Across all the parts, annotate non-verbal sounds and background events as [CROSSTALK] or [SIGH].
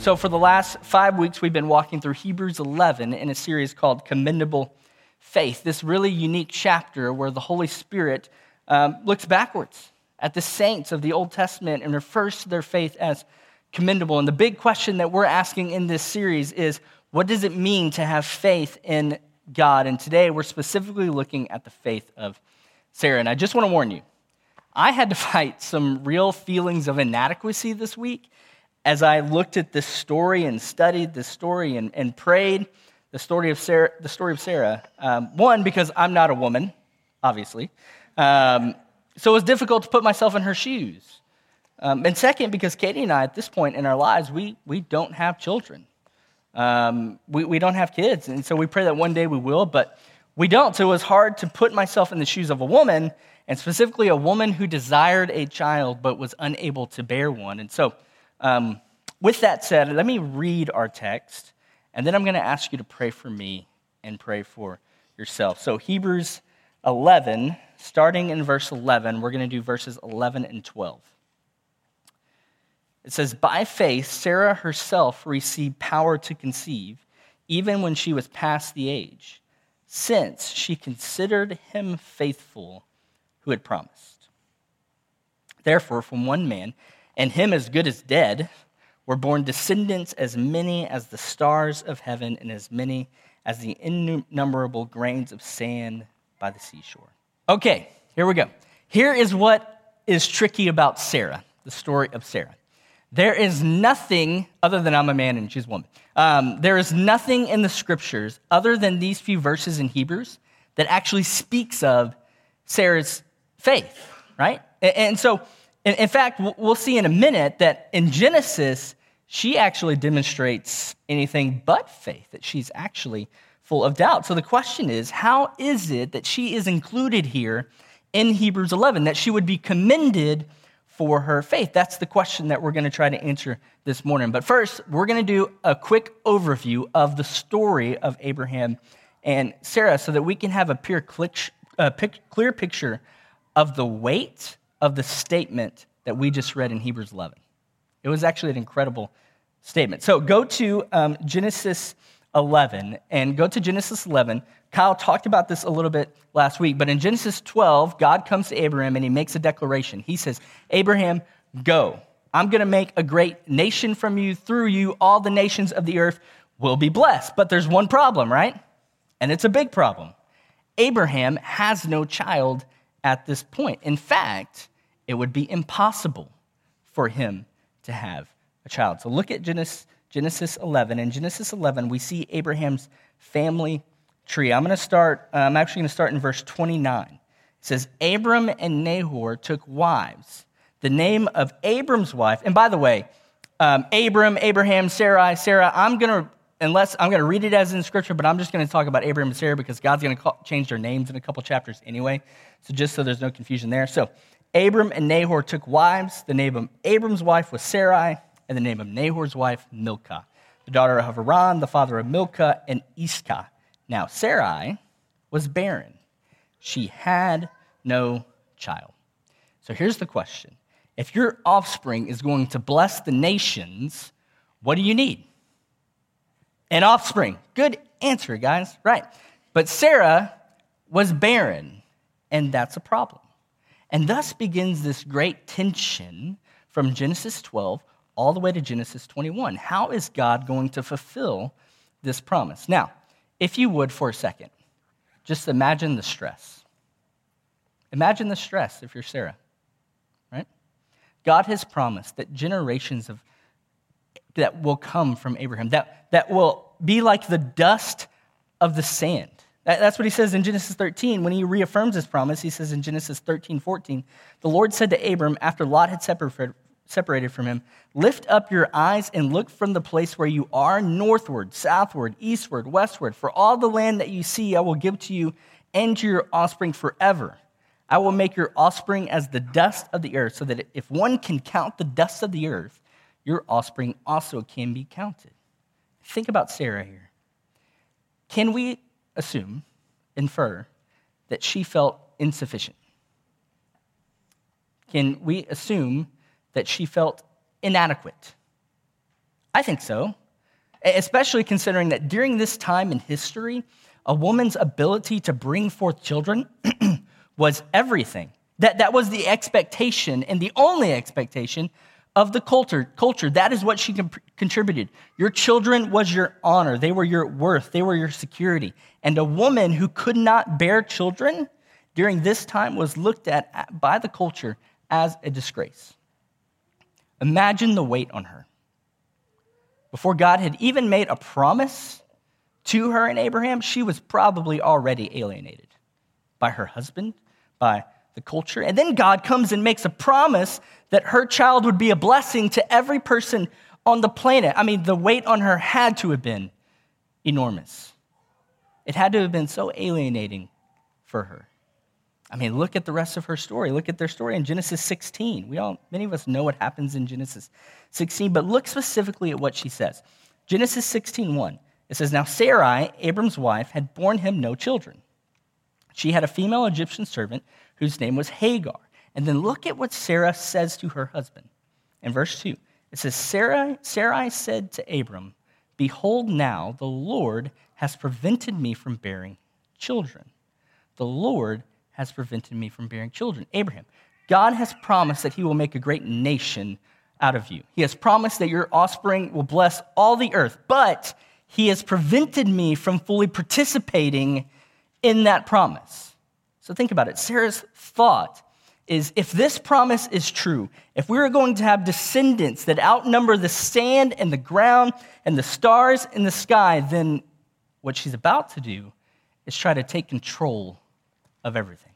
So, for the last five weeks, we've been walking through Hebrews 11 in a series called Commendable Faith, this really unique chapter where the Holy Spirit um, looks backwards at the saints of the Old Testament and refers to their faith as commendable. And the big question that we're asking in this series is what does it mean to have faith in God? And today we're specifically looking at the faith of Sarah. And I just want to warn you, I had to [LAUGHS] fight some real feelings of inadequacy this week as I looked at this story and studied this story and, and prayed the story of Sarah, the story of Sarah. Um, one, because I'm not a woman, obviously. Um, so it was difficult to put myself in her shoes. Um, and second, because Katie and I, at this point in our lives, we, we don't have children. Um, we, we don't have kids. And so we pray that one day we will, but we don't. So it was hard to put myself in the shoes of a woman, and specifically a woman who desired a child but was unable to bear one. And so um, with that said, let me read our text, and then I'm going to ask you to pray for me and pray for yourself. So, Hebrews 11, starting in verse 11, we're going to do verses 11 and 12. It says, By faith, Sarah herself received power to conceive, even when she was past the age, since she considered him faithful who had promised. Therefore, from one man, and him as good as dead, were born descendants as many as the stars of heaven and as many as the innumerable grains of sand by the seashore. Okay, here we go. Here is what is tricky about Sarah, the story of Sarah. There is nothing, other than I'm a man and she's a woman, um, there is nothing in the scriptures other than these few verses in Hebrews that actually speaks of Sarah's faith, right? And so in, fact, we'll see in a minute that in Genesis, she actually demonstrates anything but faith, that she's actually full of doubt. So the question is how is it that she is included here in Hebrews 11, that she would be commended for her faith? That's the question that we're going to try to answer this morning. But first, we're going to do a quick overview of the story of Abraham and Sarah so that we can have a uh, clear picture of the weight of the statement that we just read in Hebrews 11. It was actually an incredible statement. So go to um, Genesis 11 and go to Genesis 11. Kyle talked about this a little bit last week, but in Genesis 12, God comes to Abraham and he makes a declaration. He says, Abraham, go. I'm going to make a great nation from you. Through you, all the nations of the earth will be blessed. But there's one problem, right? And it's a big problem. Abraham has no child at this point. In fact, it would be impossible for him to have a child. So look at Genesis, Genesis 11. In Genesis 11, we see Abraham's family tree. I'm going to start, uh, I'm actually going to start in verse 29. It says, Abram and Nahor took wives. The name of Abram's wife, and by the way, um, Abram, Abraham, Sarai, Sarah, I'm going to unless I'm going to read it as in scripture, but I'm just going to talk about Abraham and Sarah because God's going to change their names in a couple chapters anyway. So just so there's no confusion there. So Abram and Nahor took wives. The name of Abram's wife was Sarai, and the name of Nahor's wife, Milcah, the daughter of Haran, the father of Milcah and Iscah. Now, Sarai was barren. She had no child. So here's the question If your offspring is going to bless the nations, what do you need? An offspring. Good answer, guys. Right. But Sarah was barren, and that's a problem. And thus begins this great tension from Genesis 12 all the way to Genesis 21. How is God going to fulfill this promise? Now, if you would for a second, just imagine the stress. Imagine the stress if you're Sarah, right? God has promised that generations of that will come from Abraham, that, that will be like the dust of the sand. That's what he says in Genesis 13. When he reaffirms his promise, he says in Genesis 13, 14, the Lord said to Abram after Lot had separated from him, Lift up your eyes and look from the place where you are northward, southward, eastward, westward. For all the land that you see, I will give to you and to your offspring forever. I will make your offspring as the dust of the earth, so that if one can count the dust of the earth, your offspring also can be counted. Think about Sarah here. Can we assume, infer, that she felt insufficient? Can we assume that she felt inadequate? I think so, especially considering that during this time in history, a woman's ability to bring forth children [CLEARS THROAT] was everything. That, that was the expectation and the only expectation of the culture. culture. That is what she contributed. Your children was your honor, they were your worth, they were your security. And a woman who could not bear children during this time was looked at by the culture as a disgrace. Imagine the weight on her. Before God had even made a promise to her and Abraham, she was probably already alienated by her husband, by the culture. And then God comes and makes a promise that her child would be a blessing to every person on the planet. I mean, the weight on her had to have been enormous. It had to have been so alienating for her. I mean, look at the rest of her story. Look at their story in Genesis 16. We all, many of us know what happens in Genesis 16, but look specifically at what she says. Genesis 16, 1. It says, Now Sarai, Abram's wife, had borne him no children. She had a female Egyptian servant whose name was Hagar. And then look at what Sarah says to her husband. In verse 2, it says, Sarah, Sarai said to Abram, Behold, now the Lord has prevented me from bearing children. The Lord has prevented me from bearing children. Abraham, God has promised that he will make a great nation out of you. He has promised that your offspring will bless all the earth, but he has prevented me from fully participating in that promise. So think about it. Sarah's thought is if this promise is true, if we are going to have descendants that outnumber the sand and the ground and the stars in the sky, then what she's about to do is try to take control of everything.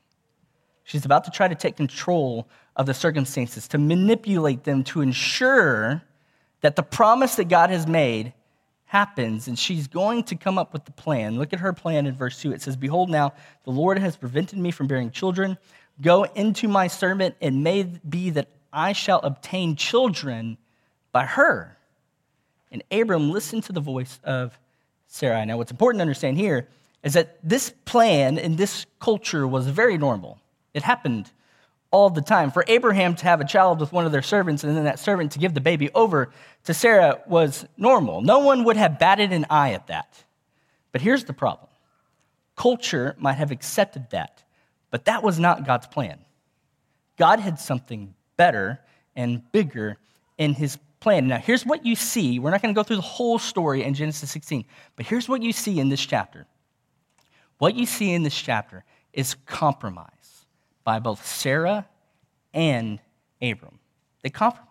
She's about to try to take control of the circumstances, to manipulate them to ensure that the promise that God has made happens. And she's going to come up with the plan. Look at her plan in verse 2. It says, Behold, now the Lord has prevented me from bearing children. Go into my servant, and may be that I shall obtain children by her. And Abram listened to the voice of Sarai. Now, what's important to understand here is that this plan in this culture was very normal. It happened all the time. For Abraham to have a child with one of their servants and then that servant to give the baby over to Sarah was normal. No one would have batted an eye at that. But here's the problem culture might have accepted that, but that was not God's plan. God had something better and bigger in his plan. Now, here's what you see. We're not going to go through the whole story in Genesis 16, but here's what you see in this chapter. What you see in this chapter is compromise by both Sarah and Abram. They compromise.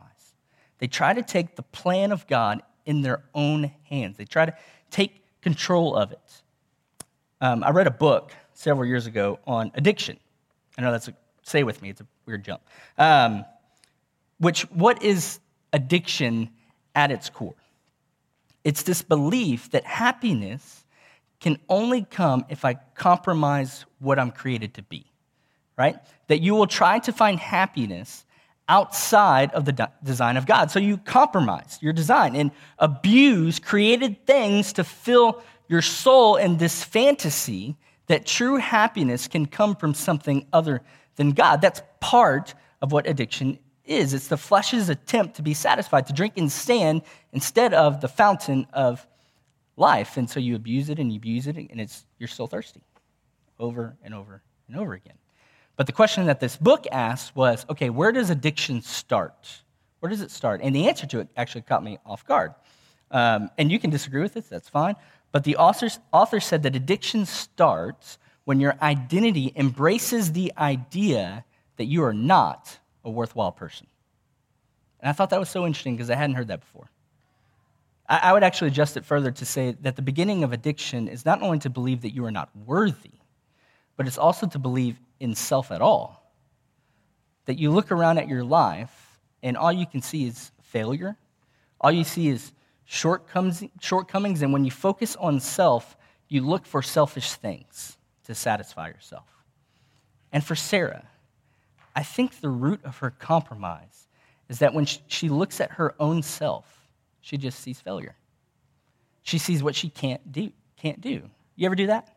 They try to take the plan of God in their own hands, they try to take control of it. Um, I read a book several years ago on addiction. I know that's a, say with me, it's a weird jump. Um, which, what is addiction at its core? It's this belief that happiness can only come if I compromise what I'm created to be right? That you will try to find happiness outside of the design of God. So you compromise your design and abuse created things to fill your soul in this fantasy that true happiness can come from something other than God. That's part of what addiction is. It's the flesh's attempt to be satisfied, to drink and stand instead of the fountain of life. And so you abuse it and you abuse it, and it's, you're still thirsty over and over and over again. But the question that this book asked was okay, where does addiction start? Where does it start? And the answer to it actually caught me off guard. Um, and you can disagree with this, that's fine. But the authors, author said that addiction starts when your identity embraces the idea that you are not a worthwhile person. And I thought that was so interesting because I hadn't heard that before. I, I would actually adjust it further to say that the beginning of addiction is not only to believe that you are not worthy, but it's also to believe in self at all. That you look around at your life and all you can see is failure, all you see is shortcomings, and when you focus on self, you look for selfish things to satisfy yourself. And for Sarah, I think the root of her compromise is that when she looks at her own self, she just sees failure. She sees what she can't do. Can't do. You ever do that?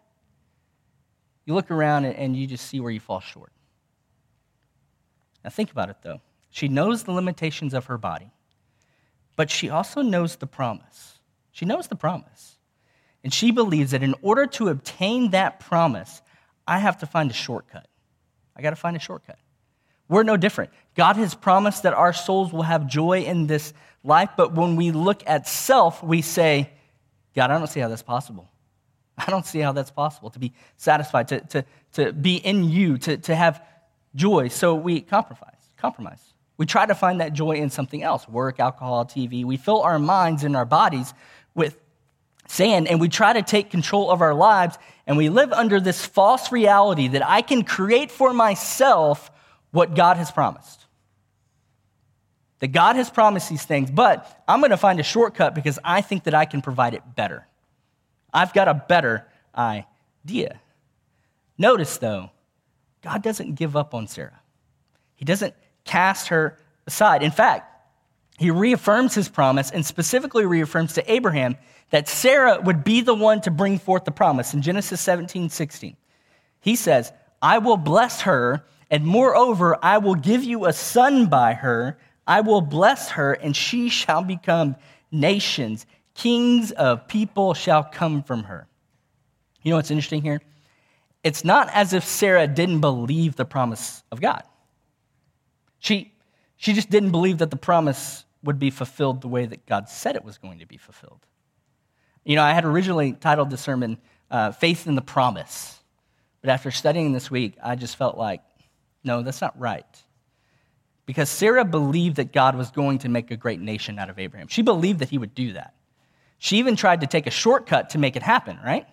You look around and you just see where you fall short. Now, think about it though. She knows the limitations of her body, but she also knows the promise. She knows the promise. And she believes that in order to obtain that promise, I have to find a shortcut. I got to find a shortcut. We're no different. God has promised that our souls will have joy in this life, but when we look at self, we say, God, I don't see how that's possible. [LAUGHS] I don't see how that's possible to be satisfied, to, to, to be in you, to, to have joy. So we compromise, compromise. We try to find that joy in something else work, alcohol, TV. We fill our minds and our bodies with sand, and we try to take control of our lives, and we live under this false reality that I can create for myself what God has promised. That God has promised these things, but I'm going to find a shortcut because I think that I can provide it better. I've got a better idea. Notice, though, God doesn't give up on Sarah. He doesn't cast her aside. In fact, he reaffirms his promise and specifically reaffirms to Abraham that Sarah would be the one to bring forth the promise in Genesis 17 16. He says, I will bless her, and moreover, I will give you a son by her. I will bless her, and she shall become nations. Kings of people shall come from her. You know what's interesting here? It's not as if Sarah didn't believe the promise of God. She, she just didn't believe that the promise would be fulfilled the way that God said it was going to be fulfilled. You know, I had originally titled the sermon uh, Faith in the Promise. But after studying this week, I just felt like, no, that's not right. Because Sarah believed that God was going to make a great nation out of Abraham. She believed that he would do that. She even tried to take a shortcut to make it happen, right?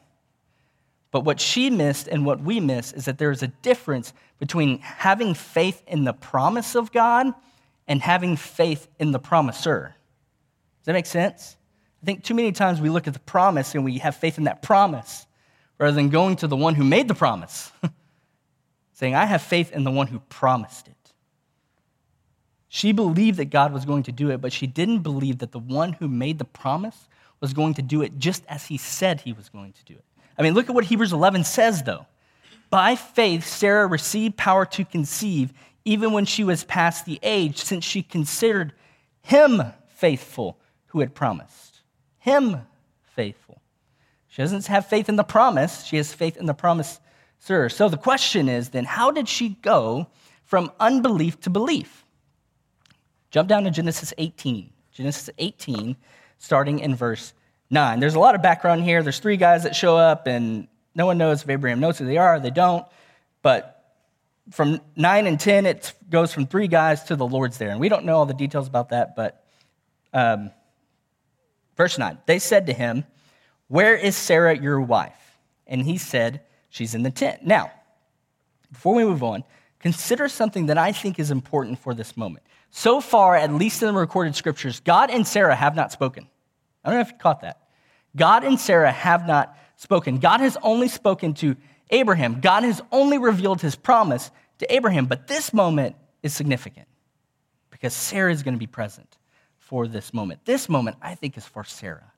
But what she missed and what we miss is that there is a difference between having faith in the promise of God and having faith in the promiser. Does that make sense? I think too many times we look at the promise and we have faith in that promise rather than going to the one who made the promise, [LAUGHS] saying, I have faith in the one who promised it. She believed that God was going to do it, but she didn't believe that the one who made the promise was going to do it just as he said he was going to do it. I mean, look at what Hebrews 11 says, though. By faith, Sarah received power to conceive even when she was past the age, since she considered him faithful who had promised. Him faithful. She doesn't have faith in the promise, she has faith in the promise, sir. So the question is then, how did she go from unbelief to belief? Jump down to Genesis 18. Genesis 18, starting in verse 9. There's a lot of background here. There's three guys that show up, and no one knows if Abraham knows who they are, they don't. But from 9 and 10, it goes from three guys to the Lord's there. And we don't know all the details about that, but um, verse 9 they said to him, Where is Sarah, your wife? And he said, She's in the tent. Now, before we move on, consider something that I think is important for this moment. So far, at least in the recorded scriptures, God and Sarah have not spoken. I don't know if you caught that. God and Sarah have not spoken. God has only spoken to Abraham. God has only revealed his promise to Abraham, but this moment is significant because Sarah is going to be present for this moment. This moment, I think, is for Sarah.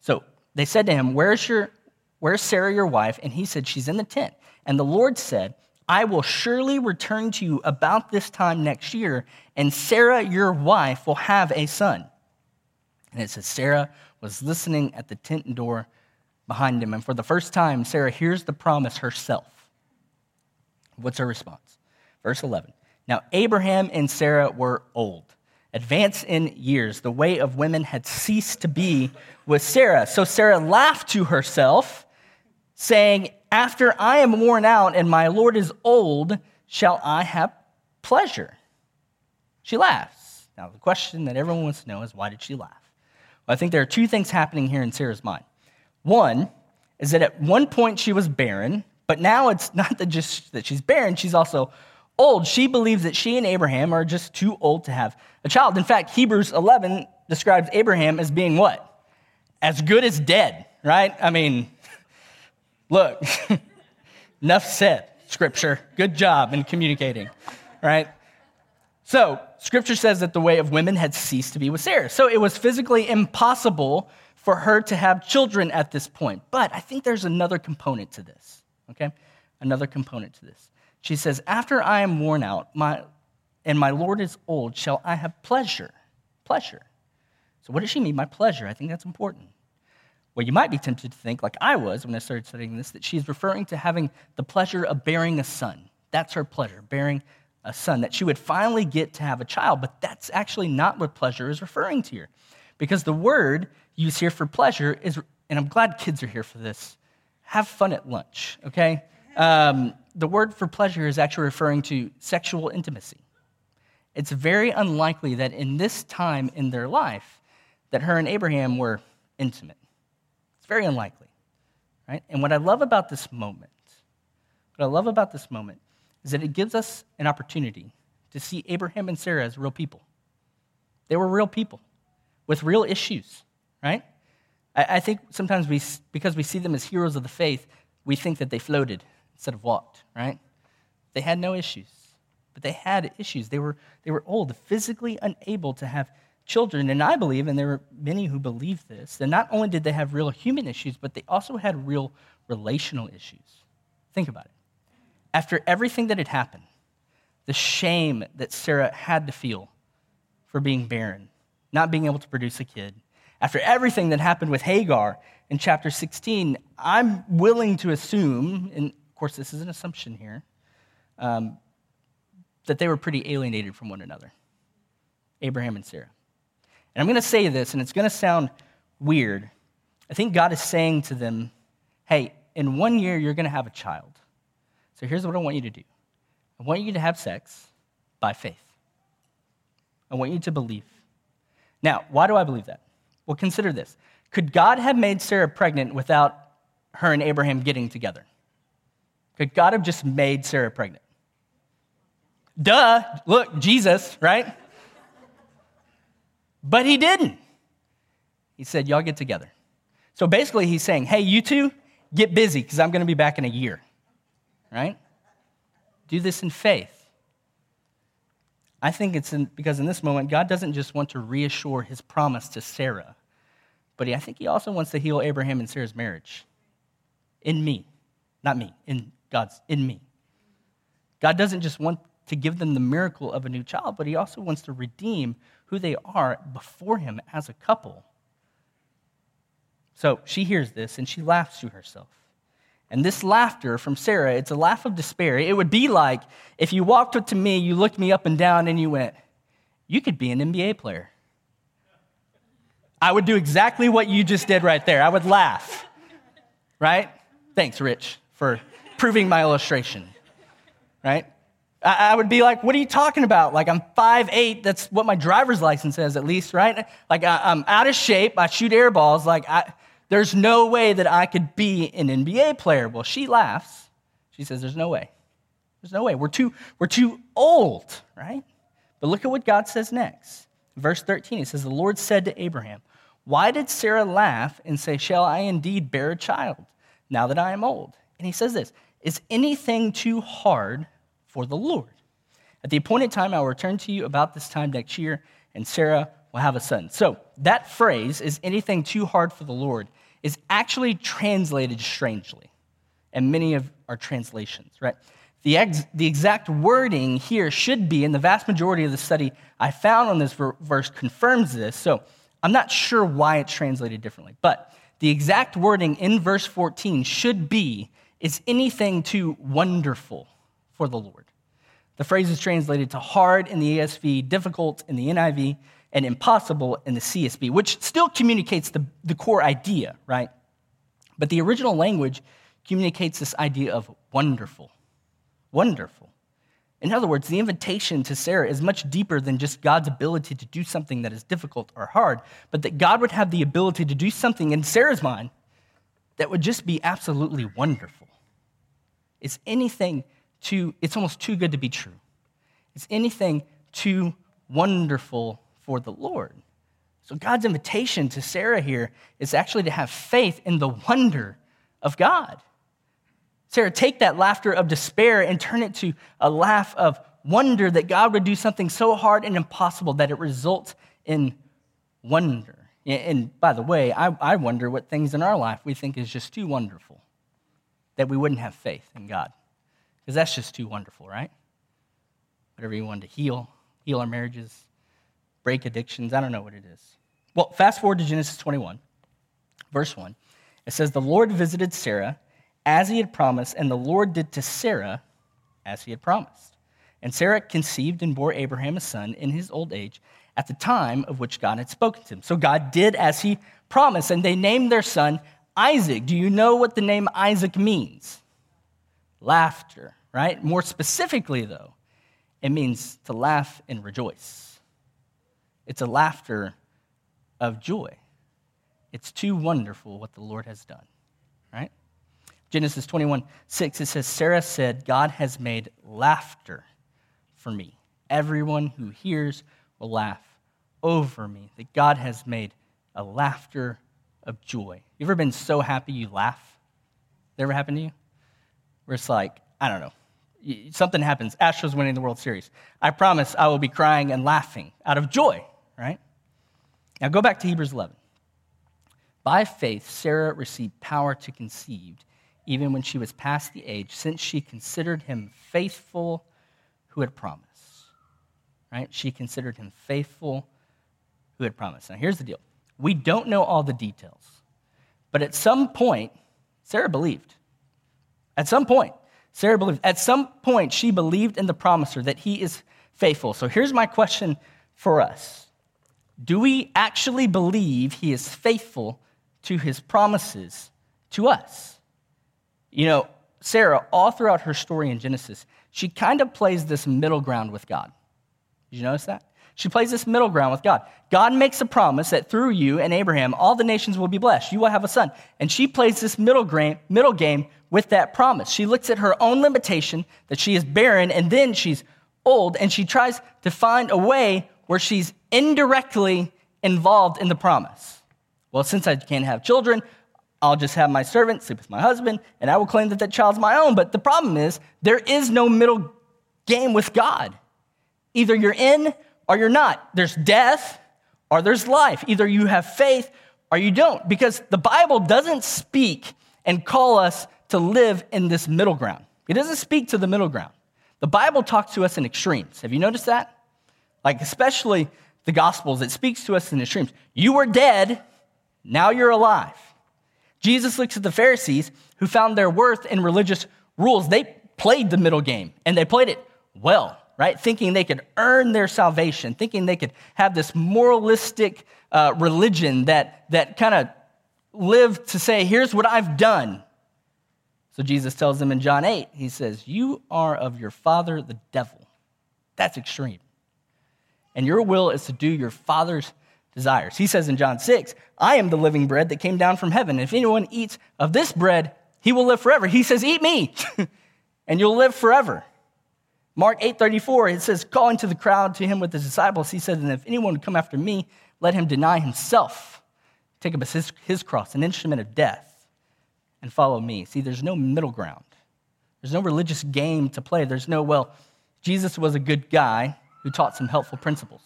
So they said to him, Where's, your, where's Sarah, your wife? And he said, She's in the tent. And the Lord said, I will surely return to you about this time next year, and Sarah, your wife, will have a son. And it says, Sarah was listening at the tent door behind him. And for the first time, Sarah hears the promise herself. What's her response? Verse 11. Now, Abraham and Sarah were old, advanced in years. The way of women had ceased to be with Sarah. So Sarah laughed to herself, saying, After I am worn out and my Lord is old, shall I have pleasure? She laughs. Now, the question that everyone wants to know is why did she laugh? Well, I think there are two things happening here in Sarah's mind. One is that at one point she was barren, but now it's [LAUGHS] not that just that she's barren, she's also old. She believes that she and Abraham are just too old to have a child. In fact, Hebrews 11 describes Abraham as being what? As good as dead, right? I mean, look, [LAUGHS] enough said, scripture. Good job in communicating, right? So, scripture says that the way of women had ceased to be with Sarah. So, it was physically impossible for her to have children at this point. But I think there's another component to this, okay? Another component to this. She says, After I am worn out, my, and my Lord is old, shall I have pleasure? Pleasure. So, what does she mean by pleasure? I think that's important. Well, you might be tempted to think, like I was when I started studying this, that she's referring to having the pleasure of bearing a son. That's her pleasure, bearing a son, that she would finally get to have a child. But that's actually not what pleasure is referring to here. Because the word used here for pleasure is, and I'm glad kids are here for this, have fun at lunch, okay? Um, the word for pleasure is actually referring to sexual intimacy. It's very unlikely that in this time in their life that her and Abraham were intimate. Very unlikely, right? And what I love about this moment, what I love about this moment is that it gives us an opportunity to see Abraham and Sarah as real people. They were real people with real issues, right? I, I think sometimes we, because we see them as heroes of the faith, we think that they floated instead of walked, right? They had no issues, but they had issues. They were, they were old, physically unable to have children. And I believe, and there were many who believe this, that not only did they have real human issues, but they also had real relational issues. Think about it. After everything that had happened, the shame that Sarah had to feel for being barren, not being able to produce a kid, after everything that happened with Hagar in chapter 16, I'm willing to assume, and of course, this is an assumption here, um, that they were pretty alienated from one another Abraham and Sarah. And I'm going to say this, and it's going to sound weird. I think God is saying to them, hey, in one year, you're going to have a child. So here's what I want you to do I want you to have sex by faith. I want you to believe. Now, why do I believe that? Well, consider this. Could God have made Sarah pregnant without her and Abraham getting together? Could God have just made Sarah pregnant? Duh, look, Jesus, right? But he didn't. He said, Y'all get together. So basically, he's saying, Hey, you two, get busy because I'm going to be back in a year, right? Do this in faith. I think it's in, because in this moment, God doesn't just want to reassure his promise to Sarah, but I think he also wants to heal Abraham and Sarah's marriage in me, not me, in God's in me. God doesn't just want to give them the miracle of a new child, but He also wants to redeem who they are before Him as a couple. So she hears this and she laughs to herself. And this laughter from Sarah, it's a laugh of despair. It would be like if you walked up to me, you looked me up and down, and you went, You could be an NBA player. I would do exactly what you just did right there. I would laugh, right? Thanks, Rich, for proving my illustration, right? I, would be like, what are you talking about? Like, I'm 5'8, that's what my driver's license says, at least, right? Like, I, am out of shape, I shoot air balls. Like, I, there's no way that I could be an NBA player. Well, she laughs. She says, there's no way. There's no way. We're too, we're too old, right? But look at what God says next. Verse 13, it says, The Lord said to Abraham, Why did Sarah laugh and say, Shall I indeed bear a child now that I am old? And he says this is anything too hard for the Lord? At the appointed time, I will return to you about this time next year, and Sarah will have a son. So, that phrase, is anything too hard for the Lord, is actually translated strangely in many of our translations, right? The, ex- the exact wording here should be, and the vast majority of the study I found on this ver- verse confirms this. So, I'm not sure why it's translated differently, but the exact wording in verse 14 should be is anything too wonderful for the Lord. The phrase is translated to hard in the ESV, difficult in the NIV, and impossible in the CSB, which still communicates the, the core idea, right? But the original language communicates this idea of wonderful. Wonderful. In other words, the invitation to Sarah is much deeper than just God's ability to do something that is difficult or hard, but that God would have the ability to do something in Sarah's mind that would just be absolutely wonderful. It's anything too, it's almost too good to be true. It's anything too wonderful for the Lord. So God's invitation to Sarah here is actually to have faith in the wonder of God. Sarah, take that laughter of despair and turn it to a laugh of wonder that God would do something so hard and impossible that it results in wonder. And by the way, I, I wonder what things in our life we think is just too wonderful that we wouldn't have faith in God. Because that's just too wonderful, right? Whatever you want to heal, heal our marriages, break addictions, I don't know what it is. Well, fast forward to Genesis 21, verse 1. It says, The Lord visited Sarah as he had promised, and the Lord did to Sarah as he had promised. And Sarah conceived and bore Abraham a son in his old age at the time of which God had spoken to him. So God did as he promised, and they named their son Isaac. Do you know what the name Isaac means? Laughter, right? More specifically, though, it means to laugh and rejoice. It's a laughter of joy. It's too wonderful what the Lord has done, right? Genesis 21 6, it says, Sarah said, God has made laughter for me. Everyone who hears will laugh over me. That God has made a laughter of joy. You ever been so happy you laugh? That ever happened to you? Where it's like, I don't know, something happens. Astros winning the World Series. I promise I will be crying and laughing out of joy, right? Now go back to Hebrews 11. By faith, Sarah received power to conceive, even when she was past the age, since she considered him faithful who had promised. Right? She considered him faithful who had promised. Now, here's the deal we don't know all the details, but at some point, Sarah believed. At some point, Sarah believed. At some point, she believed in the promiser that he is faithful. So here's my question for us Do we actually believe he is faithful to his promises to us? You know, Sarah, all throughout her story in Genesis, she kind of plays this middle ground with God. Did you notice that? She plays this middle ground with God. God makes a promise that through you and Abraham, all the nations will be blessed. You will have a son. And she plays this middle, gra- middle game with that promise. She looks at her own limitation that she is barren and then she's old, and she tries to find a way where she's indirectly involved in the promise. Well, since I can't have children, I'll just have my servant sleep with my husband, and I will claim that that child's my own. But the problem is, there is no middle game with God. Either you're in or you're not. There's death or there's life. Either you have faith or you don't, because the Bible doesn't speak and call us to live in this middle ground. It doesn't speak to the middle ground. The Bible talks to us in extremes. Have you noticed that? Like, especially the Gospels, it speaks to us in extremes. You were dead, now you're alive. Jesus looks at the Pharisees who found their worth in religious rules. They played the middle game, and they played it well, right? Thinking they could earn their salvation, thinking they could have this moralistic uh, religion that, that kind of lived to say, here's what I've done. So Jesus tells them in John 8, he says, You are of your father, the devil. That's extreme. And your will is to do your father's desires. He says in John 6, I am the living bread that came down from heaven. If anyone eats of this bread, he will live forever. He says, Eat me, [LAUGHS] and you'll live forever. Mark 8:34, it says, calling to the crowd to him with his disciples, he said, And if anyone would come after me, let him deny himself, take up his, his cross, an instrument of death, and follow me. See, there's no middle ground. There's no religious game to play. There's no, well, Jesus was a good guy who taught some helpful principles.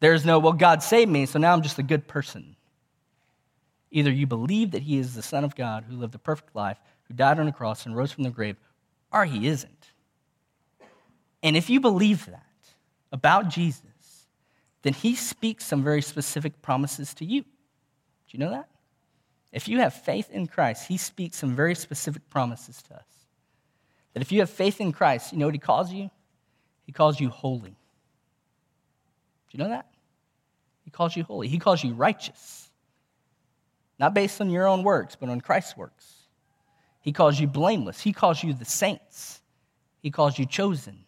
There's no, well, God saved me, so now I'm just a good person. Either you believe that he is the Son of God who lived a perfect life, who died on a cross and rose from the grave, or he isn't. And if you believe that about Jesus, then he speaks some very specific promises to you. Do you know that? If you have faith in Christ, he speaks some very specific promises to us. That if you have faith in Christ, you know what he calls you? He calls you holy. Do you know that? He calls you holy. He calls you righteous. Not based on your own works, but on Christ's works. He calls you blameless. He calls you the saints. He calls you chosen.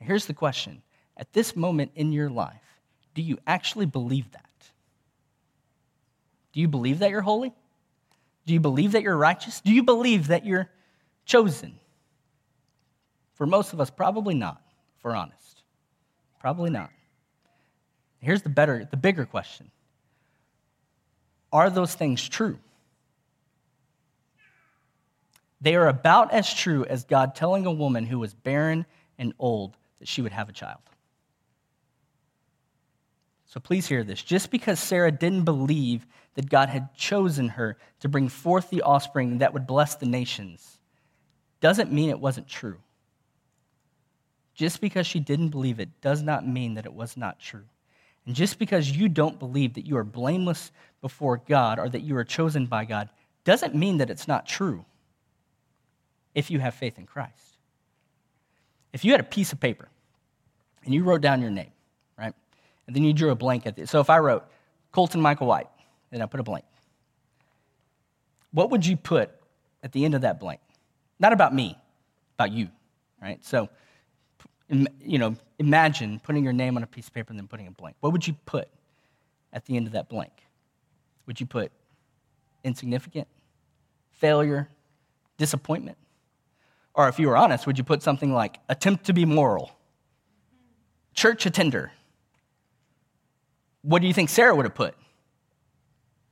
Here's the question At this moment in your life, do you actually believe that? Do you believe that you're holy? Do you believe that you're righteous? Do you believe that you're chosen? For most of us, probably not, if we're honest. Probably not. Here's the better, the bigger question. Are those things true? They are about as true as God telling a woman who was barren and old that she would have a child. So please hear this. Just because Sarah didn't believe that God had chosen her to bring forth the offspring that would bless the nations doesn't mean it wasn't true. Just because she didn't believe it does not mean that it was not true. And just because you don't believe that you are blameless before God or that you are chosen by God doesn't mean that it's not true if you have faith in Christ. If you had a piece of paper and you wrote down your name, right? And then you drew a blank at the So if I wrote Colton Michael White, then I put a blank. What would you put at the end of that blank? Not about me, about you, right? So, you know, imagine putting your name on a piece of paper and then putting a blank. What would you put at the end of that blank? Would you put insignificant, failure, disappointment? Or if you were honest, would you put something like attempt to be moral, church attender? What do you think Sarah would have put?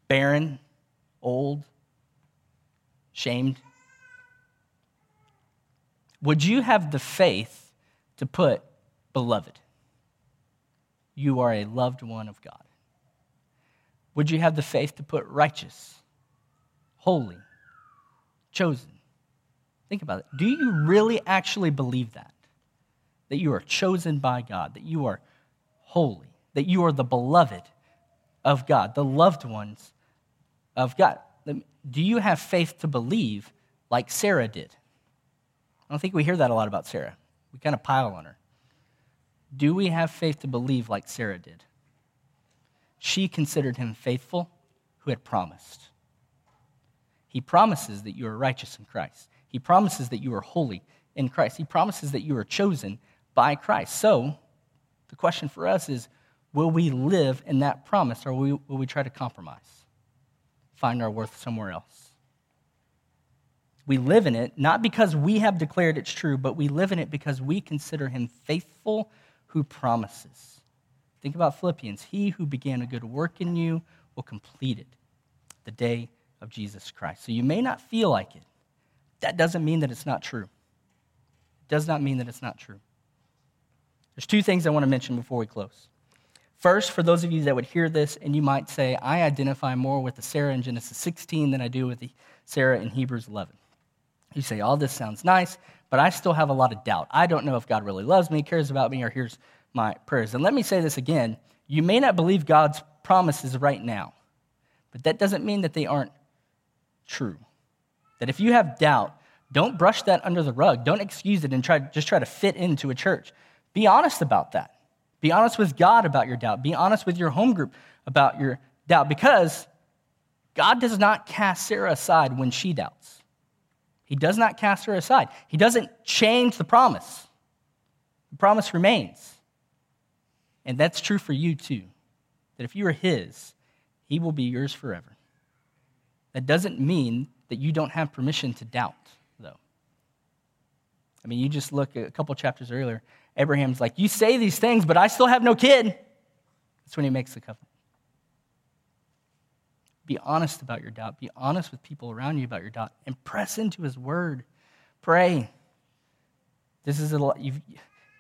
Barren, old, shamed? Would you have the faith to put beloved? You are a loved one of God. Would you have the faith to put righteous, holy, chosen? Think about it. Do you really actually believe that? That you are chosen by God, that you are holy, that you are the beloved of God, the loved ones of God. Do you have faith to believe like Sarah did? I don't think we hear that a lot about Sarah. We kind of pile on her. Do we have faith to believe like Sarah did? She considered him faithful who had promised. He promises that you are righteous in Christ. He promises that you are holy in Christ. He promises that you are chosen by Christ. So, the question for us is will we live in that promise or will we, try to compromise? Find our worth somewhere else? We live in it not because we have declared it's true, but we live in it because we consider him faithful who promises. Think about Philippians. He who began a good work in you will complete it the day of Jesus Christ. So you may not feel like it. That doesn't mean that it's not true. It does not mean that it's not true. There's two things I want to mention before we close. First, for those of you that would hear this and you might say, I identify more with the Sarah in Genesis 16 than I do with the Sarah in Hebrews 11. You say, All this sounds nice, but I still have a lot of doubt. I don't know if God really loves me, cares about me, or hears my prayers. And let me say this again you may not believe God's promises right now, but that doesn't mean that they aren't true. That if you have doubt, don't brush that under the rug. Don't excuse it and try, just try to fit into a church. Be honest about that. Be honest with God about your doubt. Be honest with your home group about your doubt because God does not cast Sarah aside when she doubts. He does not cast her aside. He doesn't change the promise. The promise remains. And that's true for you too. That if you are His, He will be yours forever. That doesn't mean that you don't have permission to doubt, though. I mean, you just look a couple chapters earlier. Abraham's like, You say these things, but I still have no kid. That's when he makes the covenant. Be honest about your doubt. Be honest with people around you about your doubt and press into his word. Pray. This is a.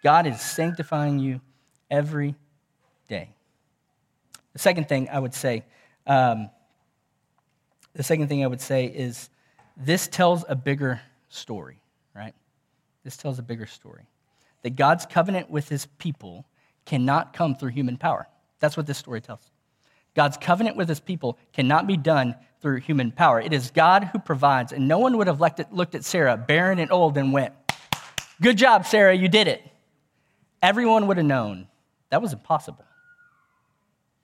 God is sanctifying you every day. The second thing I would say, um, the second thing I would say is this tells a bigger story, right? This tells a bigger story. That God's covenant with his people cannot come through human power. That's what this story tells. God's covenant with his people cannot be done through human power. It is God who provides, and no one would have looked at Sarah, barren and old, and went, Good job, Sarah, you did it. Everyone would have known that was impossible.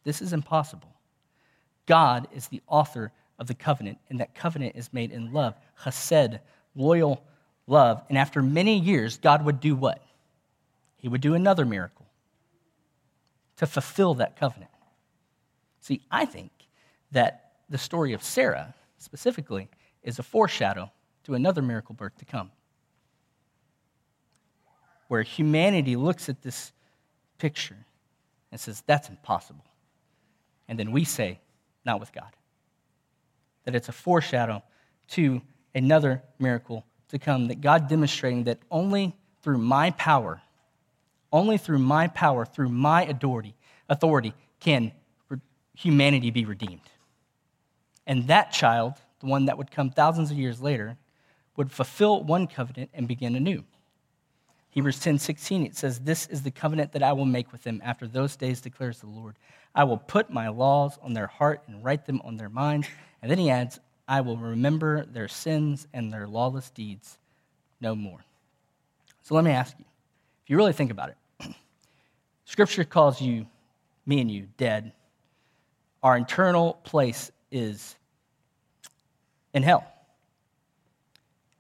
This is impossible. God is the author of the covenant, and that covenant is made in love, chesed, loyal love. And after many years, God would do what? He would do another miracle to fulfill that covenant. See, I think that the story of Sarah, specifically, is a foreshadow to another miracle birth to come. Where humanity looks at this picture and says, That's impossible. And then we say, Not with God that it's a foreshadow to another miracle to come, that God demonstrating that only through my power, only through my power, through my authority, authority can humanity be redeemed. And that child, the one that would come thousands of years later, would fulfill one covenant and begin a new. Hebrews 10 16, it says, This is the covenant that I will make with them after those days, declares the Lord. I will put my laws on their heart and write them on their minds. And then he adds, I will remember their sins and their lawless deeds no more. So let me ask you, if you really think about it, [CLEARS THROAT] Scripture calls you, me and you, dead. Our internal place is in hell.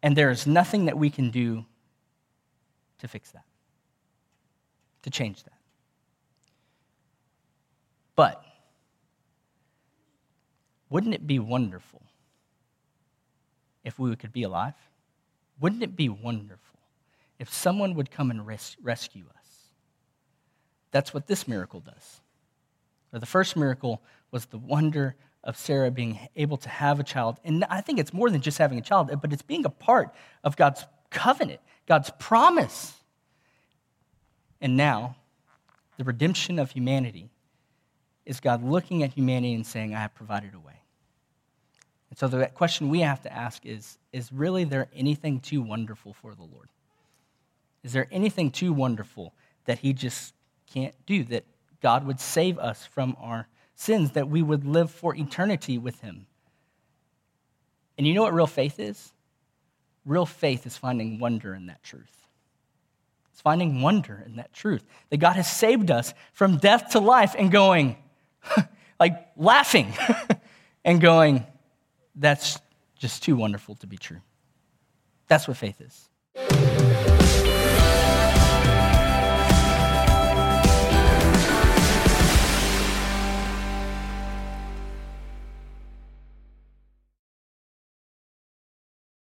And there is nothing that we can do to fix that, to change that. But wouldn't it be wonderful if we could be alive? Wouldn't it be wonderful if someone would come and res- rescue us? That's what this miracle does. Or the first miracle was the wonder of Sarah being able to have a child. And I think it's more than just having a child, but it's being a part of God's covenant, God's promise. And now, the redemption of humanity is God looking at humanity and saying, I have provided a way. And so the question we have to ask is Is really there anything too wonderful for the Lord? Is there anything too wonderful that He just can't do, that God would save us from our sins, that we would live for eternity with Him? And you know what real faith is? Real faith is finding wonder in that truth. It's finding wonder in that truth that God has saved us from death to life and going, [LAUGHS] like laughing [LAUGHS] and going, that's just too wonderful to be true. That's what faith is.